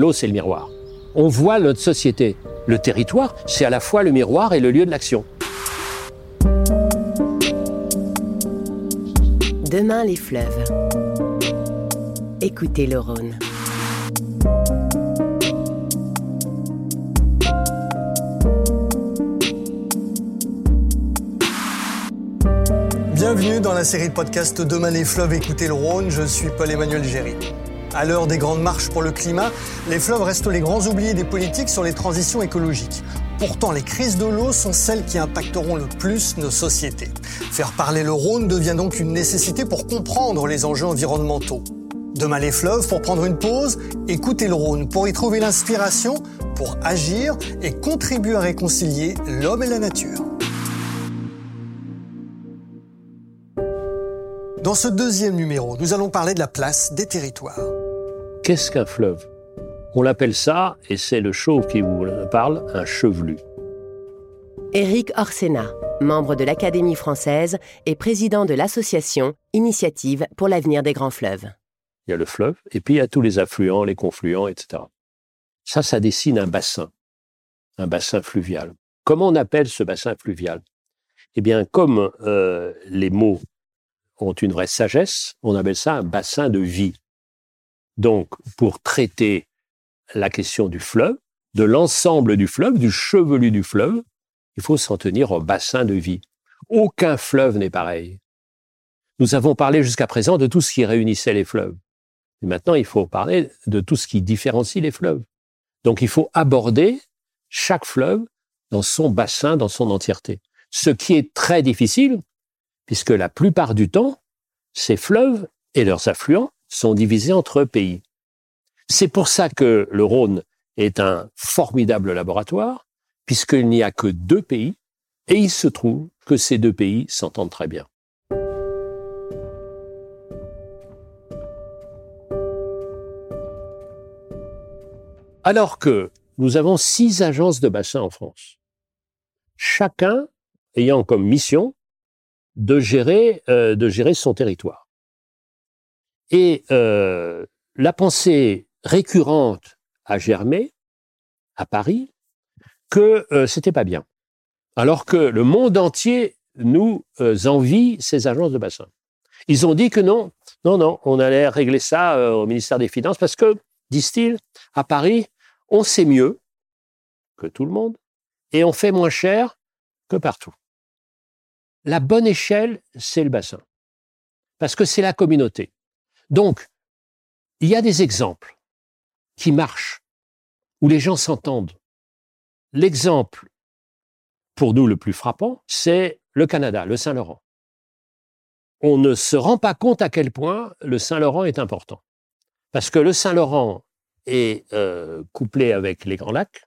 L'eau, c'est le miroir. On voit notre société. Le territoire, c'est à la fois le miroir et le lieu de l'action. Demain les fleuves. Écoutez le Rhône. Bienvenue dans la série de podcasts Demain les fleuves, écoutez le Rhône, je suis Paul-Emmanuel Géry. À l'heure des grandes marches pour le climat, les fleuves restent les grands oubliés des politiques sur les transitions écologiques. Pourtant, les crises de l'eau sont celles qui impacteront le plus nos sociétés. Faire parler le Rhône devient donc une nécessité pour comprendre les enjeux environnementaux. Demain les fleuves, pour prendre une pause, écoutez le Rhône pour y trouver l'inspiration, pour agir et contribuer à réconcilier l'homme et la nature. Dans ce deuxième numéro, nous allons parler de la place des territoires. Qu'est-ce qu'un fleuve? On l'appelle ça, et c'est le chauve qui vous parle, un chevelu. Éric Orsena, membre de l'Académie française et président de l'association Initiative pour l'avenir des grands fleuves. Il y a le fleuve, et puis il y a tous les affluents, les confluents, etc. Ça, ça dessine un bassin, un bassin fluvial. Comment on appelle ce bassin fluvial? Eh bien, comme euh, les mots ont une vraie sagesse, on appelle ça un bassin de vie. Donc, pour traiter la question du fleuve, de l'ensemble du fleuve, du chevelu du fleuve, il faut s'en tenir au bassin de vie. Aucun fleuve n'est pareil. Nous avons parlé jusqu'à présent de tout ce qui réunissait les fleuves. Maintenant, il faut parler de tout ce qui différencie les fleuves. Donc, il faut aborder chaque fleuve dans son bassin, dans son entièreté. Ce qui est très difficile, puisque la plupart du temps, ces fleuves et leurs affluents sont divisés entre pays. C'est pour ça que le Rhône est un formidable laboratoire, puisqu'il n'y a que deux pays, et il se trouve que ces deux pays s'entendent très bien. Alors que nous avons six agences de bassin en France, chacun ayant comme mission de gérer, euh, de gérer son territoire. Et euh, la pensée récurrente a germé à Paris que euh, c'était pas bien, alors que le monde entier nous euh, envie ces agences de bassin. Ils ont dit que non, non, non, on allait régler ça euh, au ministère des Finances parce que, disent-ils, à Paris, on sait mieux que tout le monde et on fait moins cher que partout. La bonne échelle, c'est le bassin. Parce que c'est la communauté. Donc, il y a des exemples qui marchent, où les gens s'entendent. L'exemple, pour nous le plus frappant, c'est le Canada, le Saint-Laurent. On ne se rend pas compte à quel point le Saint-Laurent est important. Parce que le Saint-Laurent est euh, couplé avec les Grands Lacs,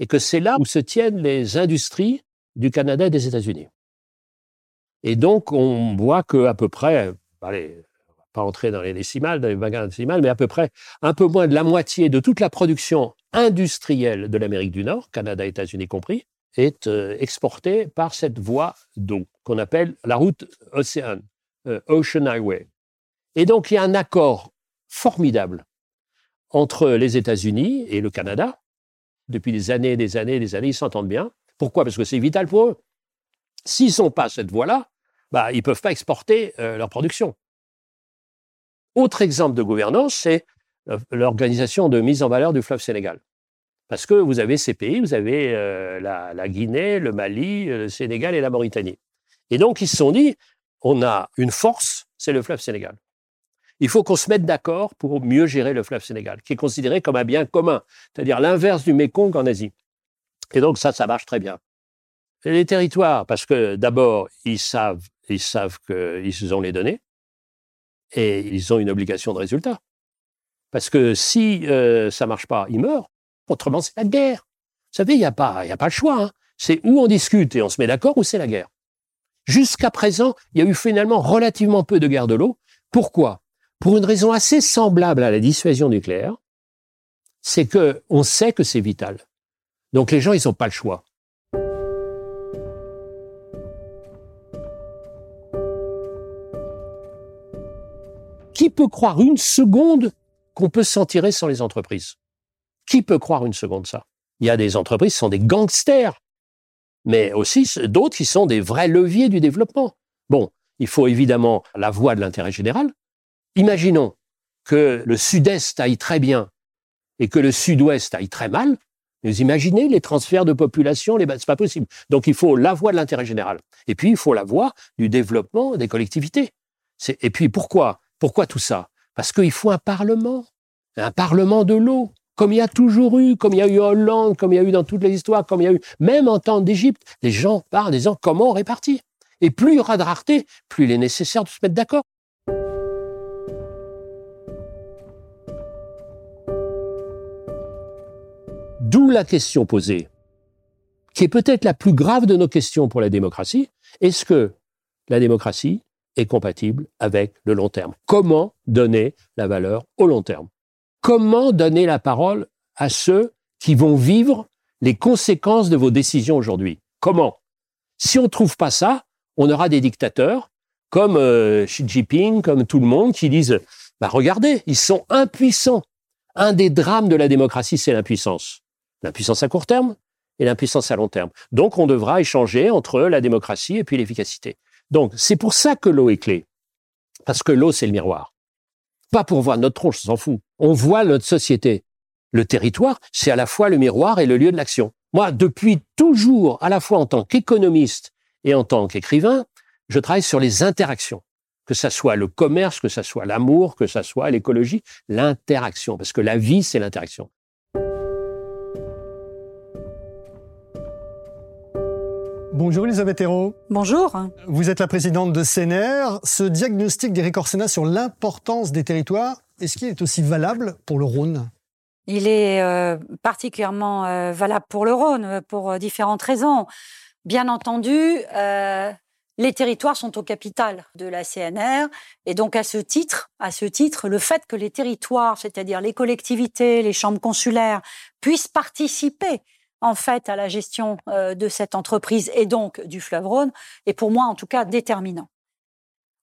et que c'est là où se tiennent les industries du Canada et des États-Unis. Et donc, on voit que à peu près, allez, pas entrer dans les décimales, dans les bagarres décimales, mais à peu près un peu moins de la moitié de toute la production industrielle de l'Amérique du Nord, Canada, États-Unis compris, est euh, exportée par cette voie d'eau qu'on appelle la route Océan, euh, Ocean Highway. Et donc, il y a un accord formidable entre les États-Unis et le Canada. Depuis des années, des années, des années, ils s'entendent bien. Pourquoi? Parce que c'est vital pour eux. S'ils sont pas cette voie-là, bah, ils ne peuvent pas exporter euh, leur production. Autre exemple de gouvernance, c'est euh, l'organisation de mise en valeur du fleuve Sénégal. Parce que vous avez ces pays, vous avez euh, la, Guinée, le Mali, le Sénégal et la Mauritanie. Et donc, ils se sont dit, on a une force, c'est le fleuve Sénégal. Il faut qu'on se mette d'accord pour mieux gérer le fleuve Sénégal, qui est considéré comme un bien commun, c'est-à-dire l'inverse du Mékong en Asie. Et donc, ça, ça marche très bien. les territoires, parce que d'abord, ils savent ils savent qu'ils ont les données et ils ont une obligation de résultat. Parce que si euh, ça marche pas, ils meurent. Autrement, c'est la guerre. Vous savez, il n'y a, pas, y a pas le choix. Hein. C'est où on discute et on se met d'accord ou c'est la guerre. Jusqu'à présent, il y a eu finalement relativement peu de guerres de l'eau. Pourquoi? Pour une raison assez semblable à la dissuasion nucléaire, c'est que on sait que c'est vital. Donc les gens, ils n'ont pas le choix. Qui peut croire une seconde qu'on peut s'en tirer sans les entreprises? Qui peut croire une seconde ça? Il y a des entreprises qui sont des gangsters, mais aussi d'autres qui sont des vrais leviers du développement. Bon, il faut évidemment la voie de l'intérêt général. Imaginons que le sud-est aille très bien et que le sud-ouest aille très mal. Vous imaginez les transferts de population, les... c'est pas possible. Donc il faut la voie de l'intérêt général. Et puis il faut la voie du développement des collectivités. Et puis pourquoi Pourquoi tout ça? Parce qu'il faut un parlement, un parlement de l'eau, comme il y a toujours eu, comme il y a eu Hollande, comme il y a eu dans toutes les histoires, comme il y a eu, même en temps d'Égypte, les gens parlent des disant comment on répartit. Et plus il y aura de rareté, plus il est nécessaire de se mettre d'accord. D'où la question posée, qui est peut-être la plus grave de nos questions pour la démocratie. Est-ce que la démocratie est compatible avec le long terme Comment donner la valeur au long terme? Comment donner la parole à ceux qui vont vivre les conséquences de vos décisions aujourd'hui? Comment? Si on ne trouve pas ça, on aura des dictateurs comme euh, Xi Jinping, comme tout le monde, qui disent bah regardez, ils sont impuissants. Un des drames de la démocratie, c'est l'impuissance. L'impuissance à court terme et l'impuissance à long terme. Donc on devra échanger entre la démocratie et puis l'efficacité. Donc c'est pour ça que l'eau est clé. Parce que l'eau, c'est le miroir. Pas pour voir notre tronche, on s'en fout. On voit notre société. Le territoire, c'est à la fois le miroir et le lieu de l'action. Moi, depuis toujours, à la fois en tant qu'économiste et en tant qu'écrivain, je travaille sur les interactions. Que ça soit le commerce, que ça soit l'amour, que ça soit l'écologie, l'interaction. Parce que la vie, c'est l'interaction. Bonjour Elisabeth Hérault. Bonjour. Vous êtes la présidente de CNR. Ce diagnostic d'Éric Orsena sur l'importance des territoires, est-ce qu'il est aussi valable pour le Rhône? Il est euh, particulièrement euh, valable pour le Rhône euh, pour différentes raisons. Bien entendu, les territoires sont au capital de la CNR et donc à ce titre, à ce titre, le fait que les territoires, c'est-à-dire les collectivités, les chambres consulaires, puissent participer en fait à la gestion euh, de cette entreprise et donc du fleuve Rhône est pour moi en tout cas déterminant.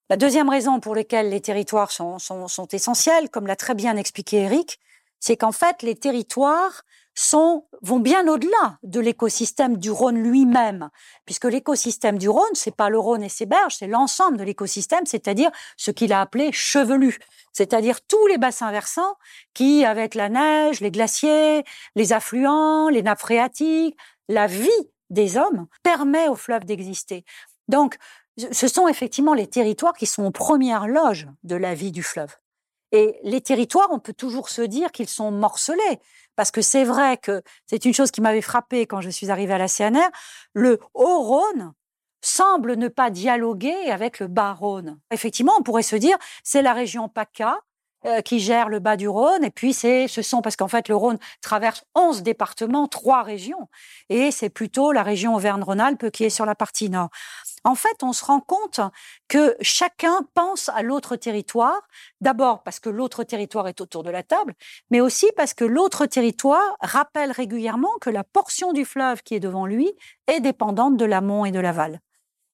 La deuxième raison pour laquelle les territoires sont, sont essentiels, comme l'a très bien expliqué Eric, c'est qu'en fait les territoires sont, vont bien au-delà de l'écosystème du Rhône lui-même, puisque l'écosystème du Rhône, c'est pas le Rhône et ses berges, c'est l'ensemble de l'écosystème, c'est-à-dire ce qu'il a appelé chevelu, c'est-à-dire tous les bassins versants qui, avec la neige, les glaciers, les affluents, les nappes phréatiques, la vie des hommes, permet au fleuve d'exister. Donc, ce sont effectivement les territoires qui sont aux premières loges de la vie du fleuve. Et les territoires, on peut toujours se dire qu'ils sont morcelés. Parce que c'est vrai que c'est une chose qui m'avait frappé quand je suis arrivée à la CNR. Le Haut-Rhône semble ne pas dialoguer avec le Bas-Rhône. Effectivement, on pourrait se dire, c'est la région PACA euh, qui gère le bas du Rhône, et puis c'est, ce sont, parce qu'en fait le Rhône traverse 11 départements, trois régions, et c'est plutôt la région Auvergne-Rhône-Alpes qui est sur la partie nord. En fait, on se rend compte que chacun pense à l'autre territoire, d'abord parce que l'autre territoire est autour de la table, mais aussi parce que l'autre territoire rappelle régulièrement que la portion du fleuve qui est devant lui est dépendante de l'amont et de l'aval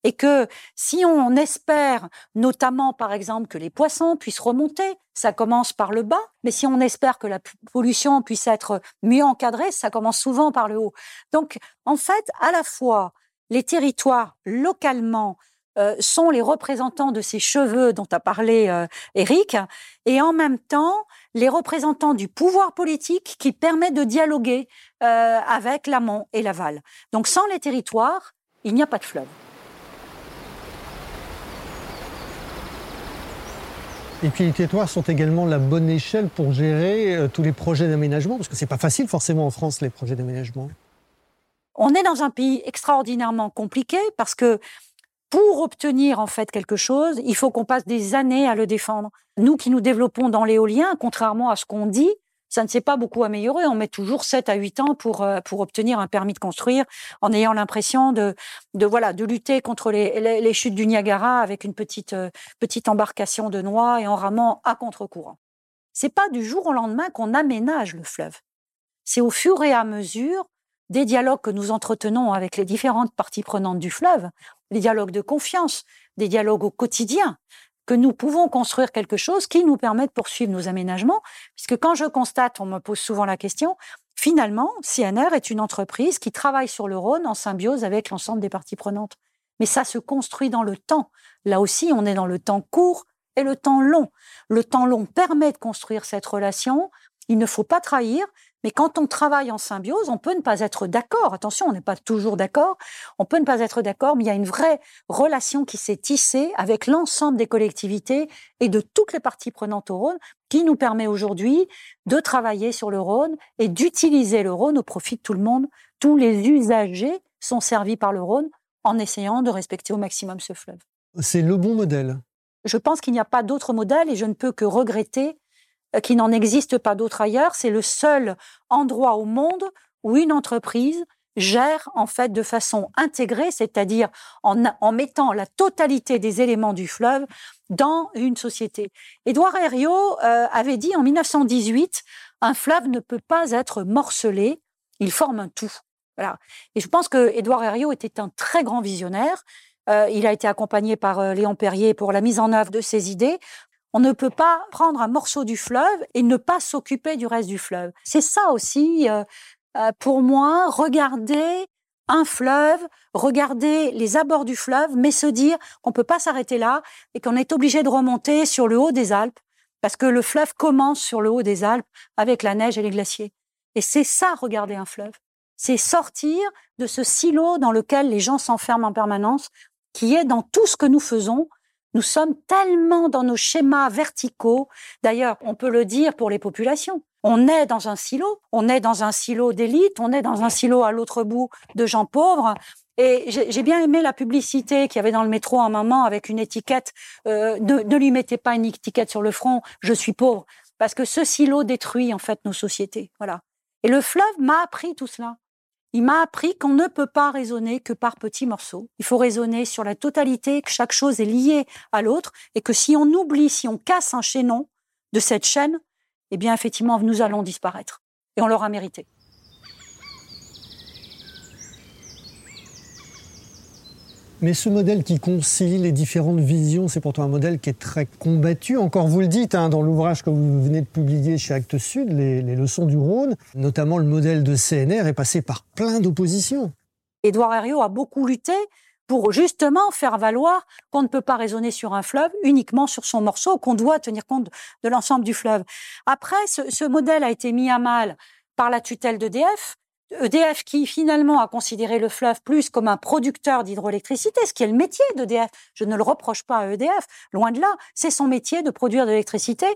et que si on espère notamment par exemple que les poissons puissent remonter, ça commence par le bas, mais si on espère que la pollution puisse être mieux encadrée, ça commence souvent par le haut. Donc en fait, à la fois les territoires localement euh, sont les représentants de ces cheveux dont a parlé euh, Eric, et en même temps les représentants du pouvoir politique qui permet de dialoguer euh, avec l'amont et l'aval. Donc sans les territoires, il n'y a pas de fleuve. Et puis les territoires sont également la bonne échelle pour gérer euh, tous les projets d'aménagement, parce que c'est pas facile forcément en France les projets d'aménagement. On est dans un pays extraordinairement compliqué parce que pour obtenir en fait quelque chose, il faut qu'on passe des années à le défendre. Nous qui nous développons dans l'éolien, contrairement à ce qu'on dit, ça ne s'est pas beaucoup amélioré. On met toujours 7 à 8 ans pour, euh, pour obtenir un permis de construire en ayant l'impression de, de, voilà, de lutter contre les, les, chutes du Niagara avec une petite, euh, petite embarcation de noix et en ramant à contre-courant. C'est pas du jour au lendemain qu'on aménage le fleuve. C'est au fur et à mesure des dialogues que nous entretenons avec les différentes parties prenantes du fleuve, des dialogues de confiance, des dialogues au quotidien, que nous pouvons construire quelque chose qui nous permet de poursuivre nos aménagements, puisque quand je constate, on me pose souvent la question, finalement, CNR est une entreprise qui travaille sur le Rhône en symbiose avec l'ensemble des parties prenantes. Mais ça se construit dans le temps. Là aussi, on est dans le temps court et le temps long. Le temps long permet de construire cette relation. Il ne faut pas trahir, mais quand on travaille en symbiose, on peut ne pas être d'accord. Attention, on n'est pas toujours d'accord. On peut ne pas être d'accord, mais il y a une vraie relation qui s'est tissée avec l'ensemble des collectivités et de toutes les parties prenantes au Rhône qui nous permet aujourd'hui de travailler sur le Rhône et d'utiliser le Rhône au profit de tout le monde. Tous les usagers sont servis par le Rhône en essayant de respecter au maximum ce fleuve. C'est le bon modèle. Je pense qu'il n'y a pas d'autre modèle et je ne peux que regretter euh, qu'il n'en existe pas d'autre ailleurs. C'est le seul endroit au monde où une entreprise gère en fait de façon intégrée, c'est-à-dire en, mettant la totalité des éléments du fleuve dans une société. Édouard Herriot euh, avait dit en 1918, un fleuve ne peut pas être morcelé, il forme un tout. Voilà. Et je pense que Édouard Herriot était un très grand visionnaire. Euh, il a été accompagné par Léon Perrier pour la mise en œuvre de ses idées. On ne peut pas prendre un morceau du fleuve et ne pas s'occuper du reste du fleuve. C'est ça aussi, euh, euh, pour moi, regarder un fleuve, regarder les abords du fleuve, mais se dire qu'on ne peut pas s'arrêter là et qu'on est obligé de remonter sur le haut des Alpes, parce que le fleuve commence sur le haut des Alpes avec la neige et les glaciers. Et c'est ça, regarder un fleuve. C'est sortir de ce silo dans lequel les gens s'enferment en permanence, qui est dans tout ce que nous faisons, nous sommes tellement dans nos schémas verticaux. D'ailleurs, on peut le dire pour les populations. On est dans un silo, on est dans un silo d'élite, on est dans un silo à l'autre bout de gens pauvres. Et j'ai bien aimé la publicité qu'il y avait dans le métro un moment avec une étiquette. Euh, ne, ne lui mettez pas une étiquette sur le front, je suis pauvre, parce que ce silo détruit en fait nos sociétés. Voilà. Et le fleuve m'a appris tout cela. Il m'a appris qu'on ne peut pas raisonner que par petits morceaux. Il faut raisonner sur la totalité, que chaque chose est liée à l'autre, et que si on oublie, si on casse un chaînon de cette chaîne, eh bien, effectivement, nous allons disparaître. Et on l'aura mérité. Mais ce modèle qui concilie les différentes visions, c'est pourtant un modèle qui est très combattu. Encore vous le dites hein, dans l'ouvrage que vous venez de publier chez Actes Sud, les, leçons du Rhône, notamment le modèle de CNR est passé par plein d'oppositions. Édouard Herriot a beaucoup lutté pour justement faire valoir qu'on ne peut pas raisonner sur un fleuve uniquement sur son morceau, qu'on doit tenir compte de l'ensemble du fleuve. Après, ce, ce modèle a été mis à mal par la tutelle d'EDF, EDF qui finalement a considéré le fleuve plus comme un producteur d'hydroélectricité, ce qui est le métier d'EDF. Je ne le reproche pas à EDF, loin de là, c'est son métier de produire de l'électricité.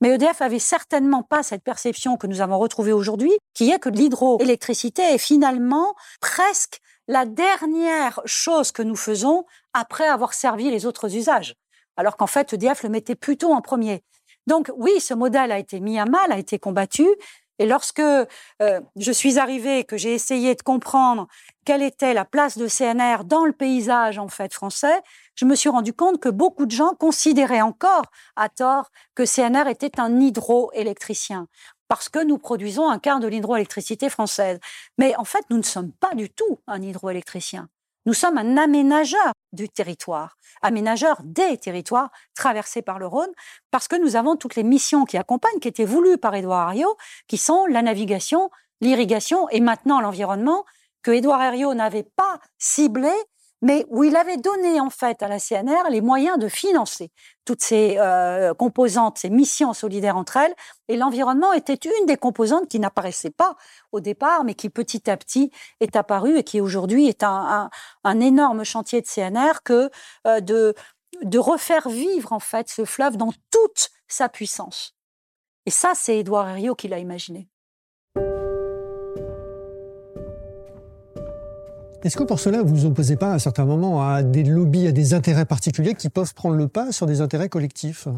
Mais EDF avait certainement pas cette perception que nous avons retrouvée aujourd'hui, qui est que l'hydroélectricité est finalement presque la dernière chose que nous faisons après avoir servi les autres usages. Alors qu'en fait, EDF le mettait plutôt en premier. Donc oui, ce modèle a été mis à mal, a été combattu, et lorsque euh, je suis arrivée, que j'ai essayé de comprendre quelle était la place de CNR dans le paysage en fait français, je me suis rendu compte que beaucoup de gens considéraient encore à tort que CNR était un hydroélectricien parce que nous produisons un quart de l'hydroélectricité française. Mais en fait, nous ne sommes pas du tout un hydroélectricien. Nous sommes un aménageur du territoire, aménageur des territoires traversés par le Rhône, parce que nous avons toutes les missions qui accompagnent, qui étaient voulues par Édouard Herriot, qui sont la navigation, l'irrigation et maintenant l'environnement, que Édouard Herriot n'avait pas ciblé mais où il avait donné en fait à la CNR les moyens de financer toutes ces euh, composantes, ces missions solidaires entre elles. Et l'environnement était une des composantes qui n'apparaissait pas au départ, mais qui petit à petit est apparue et qui aujourd'hui est un, un, un, énorme chantier de CNR que euh, de, de refaire vivre en fait ce fleuve dans toute sa puissance. Et ça, c'est Édouard Herriot qui l'a imaginé. Est-ce que pour cela, vous vous opposez pas à un certain moment à des lobbies, à des intérêts particuliers qui peuvent prendre le pas sur des intérêts collectifs?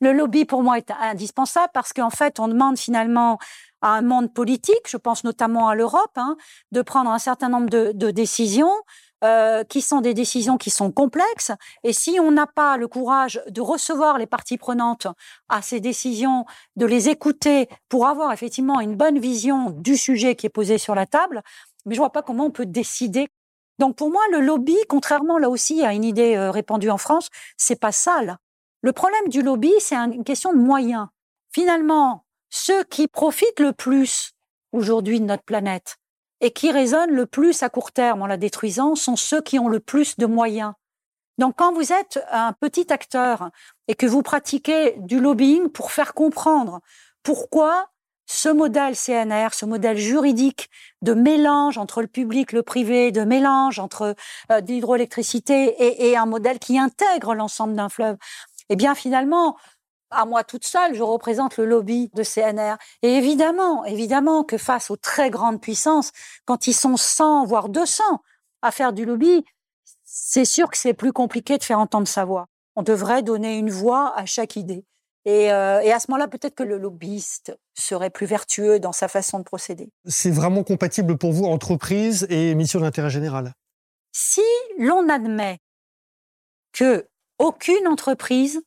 Le lobby, pour moi, est indispensable parce qu'en fait, on demande finalement à un monde politique, je pense notamment à l'Europe, hein, de prendre un certain nombre de, de décisions euh, qui sont des décisions qui sont complexes. Et si on n'a pas le courage de recevoir les parties prenantes à ces décisions, de les écouter pour avoir effectivement une bonne vision du sujet qui est posé sur la table, mais je vois pas comment on peut décider. Donc pour moi, le lobby, contrairement là aussi à une idée euh, répandue en France, c'est pas ça là. Le problème du lobby, c'est une question de moyens. Finalement, ceux qui profitent le plus aujourd'hui de notre planète et qui résonnent le plus à court terme en la détruisant sont ceux qui ont le plus de moyens. Donc quand vous êtes un petit acteur et que vous pratiquez du lobbying pour faire comprendre pourquoi ce modèle CNR, ce modèle juridique de mélange entre le public, le privé, de mélange entre euh, l'hydroélectricité et, un modèle qui intègre l'ensemble d'un fleuve, eh bien finalement, à moi toute seule, je représente le lobby de CNR. Et évidemment, évidemment que face aux très grandes puissances, quand ils sont 100, voire 200 à faire du lobby, c'est sûr que c'est plus compliqué de faire entendre sa voix. On devrait donner une voix à chaque idée. Euh, et, à ce moment-là, peut-être que le lobbyiste serait plus vertueux dans sa façon de procéder. C'est vraiment compatible pour vous, entreprise et mission d'intérêt général? Si l'on admet que aucune entreprise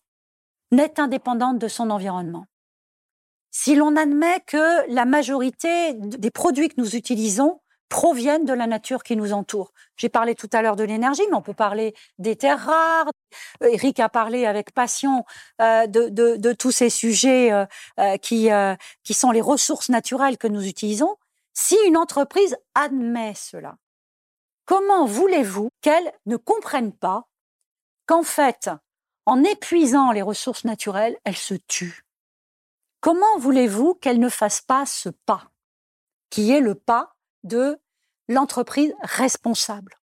n'est indépendante de son environnement, si l'on admet que la majorité des produits que nous utilisons proviennent de la nature qui nous entoure. J'ai parlé tout à l'heure de l'énergie, mais on peut parler des terres rares. Eric a parlé avec passion euh, de, tous ces sujets euh, euh, qui, qui sont les ressources naturelles que nous utilisons. Si une entreprise admet cela, comment voulez-vous qu'elle ne comprenne pas qu'en fait, en épuisant les ressources naturelles, elle se tue? Comment voulez-vous qu'elle ne fasse pas ce pas, qui est le pas de l'entreprise responsable.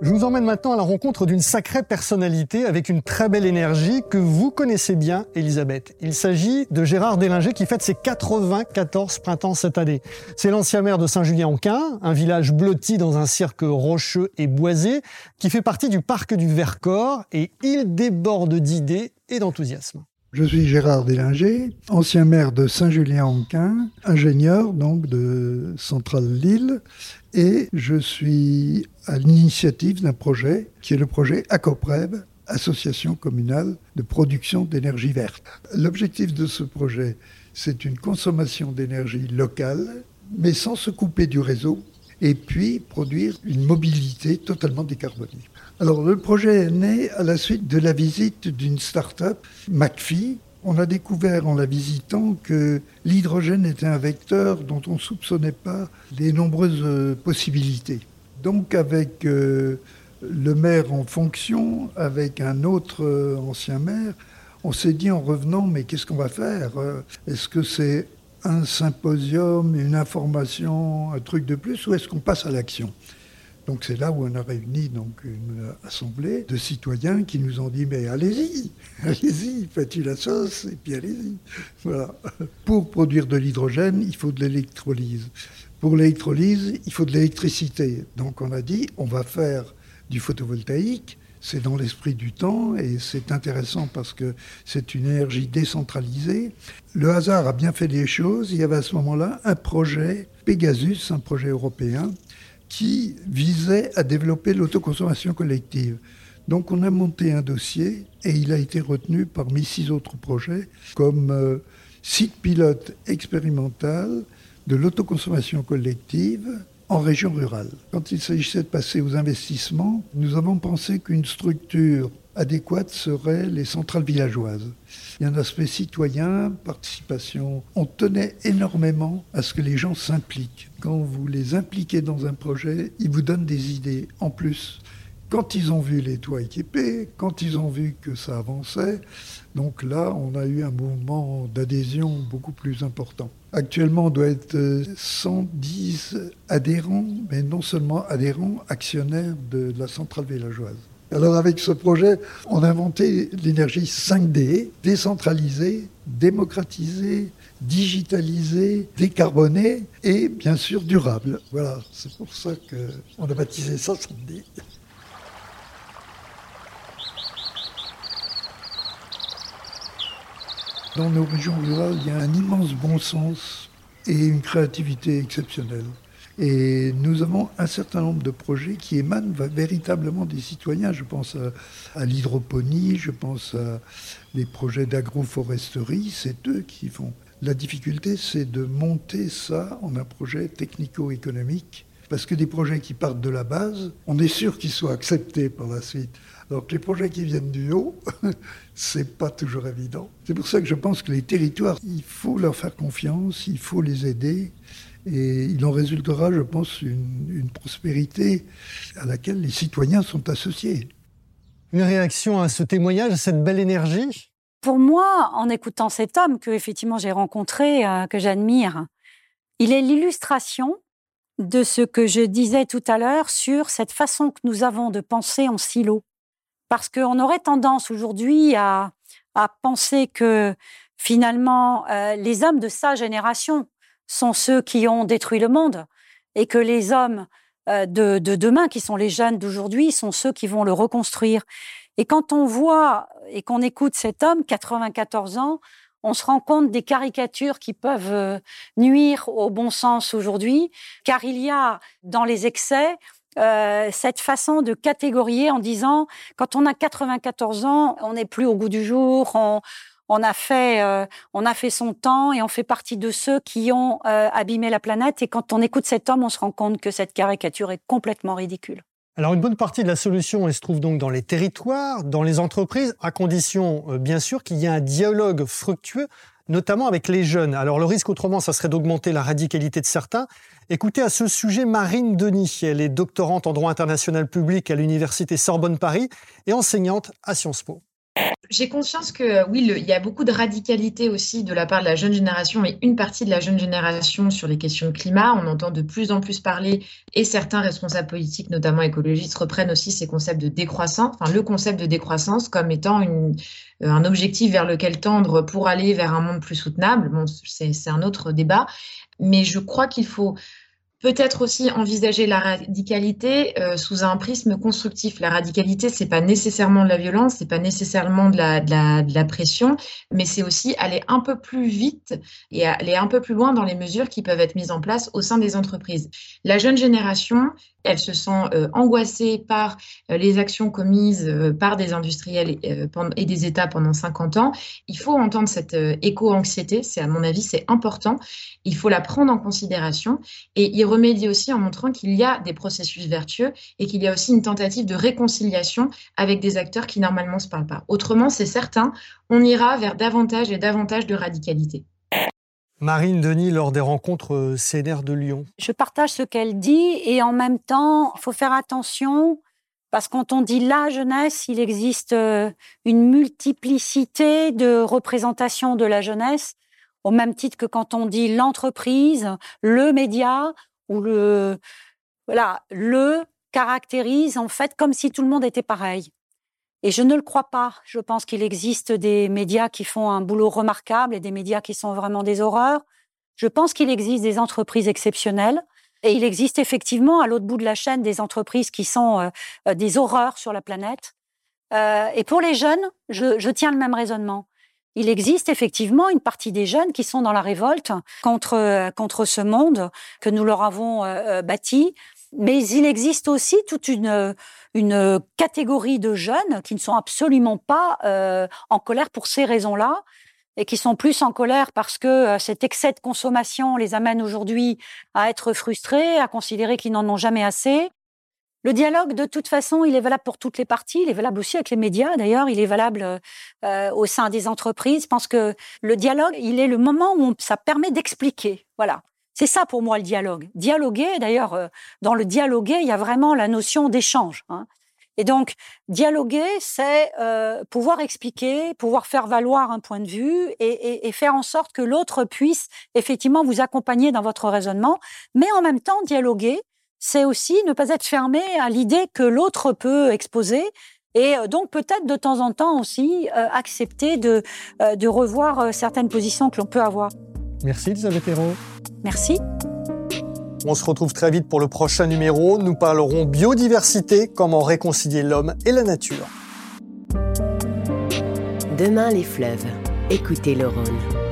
Je vous emmène maintenant à la rencontre d'une sacrée personnalité avec une très belle énergie que vous connaissez bien, Elisabeth. Il s'agit de Gérard Délinger qui fête ses 94 printemps cette année. C'est l'ancien maire de Saint-Julien-en-Quin, un village blotti dans un cirque rocheux et boisé qui fait partie du parc du Vercors et il déborde d'idées et d'enthousiasme. Je suis Gérard Délinger, ancien maire de Saint-Julien-en-Quin, ingénieur donc de Centrale Lille, et je suis à l'initiative d'un projet qui est le projet ACOPREB, Association communale de production d'énergie verte. L'objectif de ce projet, c'est une consommation d'énergie locale, mais sans se couper du réseau, et puis produire une mobilité totalement décarbonée. Alors le projet est né à la suite de la visite d'une start-up, McPhee. On a découvert en la visitant que l'hydrogène était un vecteur dont on ne soupçonnait pas les nombreuses euh, possibilités. Donc avec euh, le maire en fonction, avec un autre euh, ancien maire, on s'est dit en revenant, mais qu'est-ce qu'on va faire Est-ce que c'est un symposium, une information, un truc de plus, ou est-ce qu'on passe à l'action? Donc c'est là où on a réuni donc une assemblée de citoyens qui nous ont dit mais allez-y, allez-y, faites-y la sauce et puis allez-y. Voilà. Pour produire de l'hydrogène, il faut de l'électrolyse. Pour l'électrolyse, il faut de l'électricité. Donc on a dit on va faire du photovoltaïque. C'est dans l'esprit du temps et c'est intéressant parce que c'est une énergie décentralisée. Le hasard a bien fait les choses. Il y avait à ce moment-là un projet Pegasus, un projet européen, qui visait à développer l'autoconsommation collective. Donc on a monté un dossier et il a été retenu parmi six autres projets comme euh, site pilote expérimental de l'autoconsommation collective en région rurale. Quand il s'agissait de passer aux investissements, nous avons pensé qu'une structure adéquate serait les centrales villageoises. Il y a un aspect citoyen, participation. On tenait énormément à ce que les gens s'impliquent. Quand vous les impliquez dans un projet, ils vous donnent des idées en plus. Quand ils ont vu les toits équipés, quand ils ont vu que ça avançait, donc là, on a eu un mouvement d'adhésion beaucoup plus important. Actuellement, on doit être 110 adhérents, mais non seulement adhérents, actionnaires de la centrale villageoise. Alors avec ce projet, on a inventé l'énergie 5D, décentralisée, démocratisée, digitalisée, décarbonée et bien sûr durable. Voilà, c'est pour ça qu'on a baptisé ça 5D. Dans nos régions rurales, il y a un immense bon sens et une créativité exceptionnelle. Et nous avons un certain nombre de projets qui émanent véritablement des citoyens. Je pense à, l'hydroponie, je pense à des projets d'agroforesterie, c'est eux qui font. La difficulté, c'est de monter ça en un projet technico-économique parce que des projets qui partent de la base, on est sûr qu'ils soient acceptés par la suite. Donc les projets qui viennent du haut, c'est pas toujours évident. C'est pour ça que je pense que les territoires, il faut leur faire confiance, il faut les aider. Et il en résultera, je pense, une, une prospérité à laquelle les citoyens sont associés. Une réaction à ce témoignage, à cette belle énergie? Pour moi, en écoutant cet homme que effectivement j'ai rencontré, euh, que j'admire, il est l'illustration de ce que je disais tout à l'heure sur cette façon que nous avons de penser en silo. Parce qu'on aurait tendance aujourd'hui à, à, penser que finalement euh, les hommes de sa génération sont ceux qui ont détruit le monde et que les hommes euh, de, de, demain, qui sont les jeunes d'aujourd'hui, sont ceux qui vont le reconstruire. Et quand on voit et qu'on écoute cet homme, 94 ans, on se rend compte des caricatures qui peuvent euh, nuire au bon sens aujourd'hui, car il y a dans les excès euh, cette façon de catégorier en disant quand on a 94 ans, on n'est plus au goût du jour, on, on a fait, euh, on a fait son temps et on fait partie de ceux qui ont euh, abîmé la planète. Et quand on écoute cet homme, on se rend compte que cette caricature est complètement ridicule. Alors une bonne partie de la solution, elle se trouve donc dans les territoires, dans les entreprises, à condition euh, bien sûr qu'il y ait un dialogue fructueux, notamment avec les jeunes. Alors le risque autrement, ça serait d'augmenter la radicalité de certains. Écoutez à ce sujet Marine Denis, elle est doctorante en droit international public à l'université Sorbonne Paris et enseignante à Sciences Po. J'ai conscience que oui, le, il y a beaucoup de radicalité aussi de la part de la jeune génération et une partie de la jeune génération sur les questions climat. On entend de plus en plus parler et certains responsables politiques, notamment écologistes, reprennent aussi ces concepts de décroissance, enfin le concept de décroissance comme étant une, euh, un objectif vers lequel tendre pour aller vers un monde plus soutenable. Bon, c'est un autre débat, mais je crois qu'il faut Peut-être aussi envisager la radicalité euh, sous un prisme constructif. La radicalité, c'est pas nécessairement de la violence, c'est pas nécessairement de la, de la, pression, mais c'est aussi aller un peu plus vite et aller un peu plus loin dans les mesures qui peuvent être mises en place au sein des entreprises. La jeune génération, elle se sent euh, angoissée par euh, les actions commises par des industriels et, des États pendant 50 ans. Il faut entendre cette éco-anxiété, c'est à mon avis, c'est important. Il faut la prendre en considération et remédier aussi en montrant qu'il y a des processus vertueux et qu'il y a aussi une tentative de réconciliation avec des acteurs qui normalement ne se parlent pas. Autrement, c'est certain, on ira vers davantage et davantage de radicalité. Marine Denis lors des rencontres euh, CNR de Lyon. Je partage ce qu'elle dit et en même temps, il faut faire attention parce que quand on dit la jeunesse, il existe euh, une multiplicité de représentations de la jeunesse, au même titre que quand on dit l'entreprise, le média ou le voilà, le caractérise en fait comme si tout le monde était pareil. Et je ne le crois pas. Je pense qu'il existe des médias qui font un boulot remarquable et des médias qui sont vraiment des horreurs. Je pense qu'il existe des entreprises exceptionnelles. Et il existe effectivement à l'autre bout de la chaîne des entreprises qui sont euh, euh, des horreurs sur la planète. Euh, et pour les jeunes, je, je, tiens le même raisonnement. Il existe effectivement une partie des jeunes qui sont dans la révolte contre, euh, contre ce monde que nous leur avons euh, bâti. Mais il existe aussi toute une, une catégorie de jeunes qui ne sont absolument pas euh, en colère pour ces raisons-là et qui sont plus en colère parce que euh, cet excès de consommation les amène aujourd'hui à être frustrés, à considérer qu'ils n'en ont jamais assez. Le dialogue, de toute façon, il est valable pour toutes les parties. Il est valable aussi avec les médias. D'ailleurs, il est valable euh, au sein des entreprises. Je pense que le dialogue, il est le moment où ça permet d'expliquer. Voilà. C'est ça pour moi le dialogue. Dialoguer, d'ailleurs, euh, dans le dialoguer, il y a vraiment la notion d'échange. Hein. Et donc, dialoguer, c'est euh, pouvoir expliquer, pouvoir faire valoir un point de vue et, et, et faire en sorte que l'autre puisse effectivement vous accompagner dans votre raisonnement. Mais en même temps, dialoguer, c'est aussi ne pas être fermé à l'idée que l'autre peut exposer et euh, donc peut-être de temps en temps aussi euh, accepter de, euh, de revoir certaines positions que l'on peut avoir. Merci Elisabeth Hérault. Merci. On se retrouve très vite pour le prochain numéro. Nous parlerons biodiversité, comment réconcilier l'homme et la nature. Demain les fleuves. Écoutez le Rhône.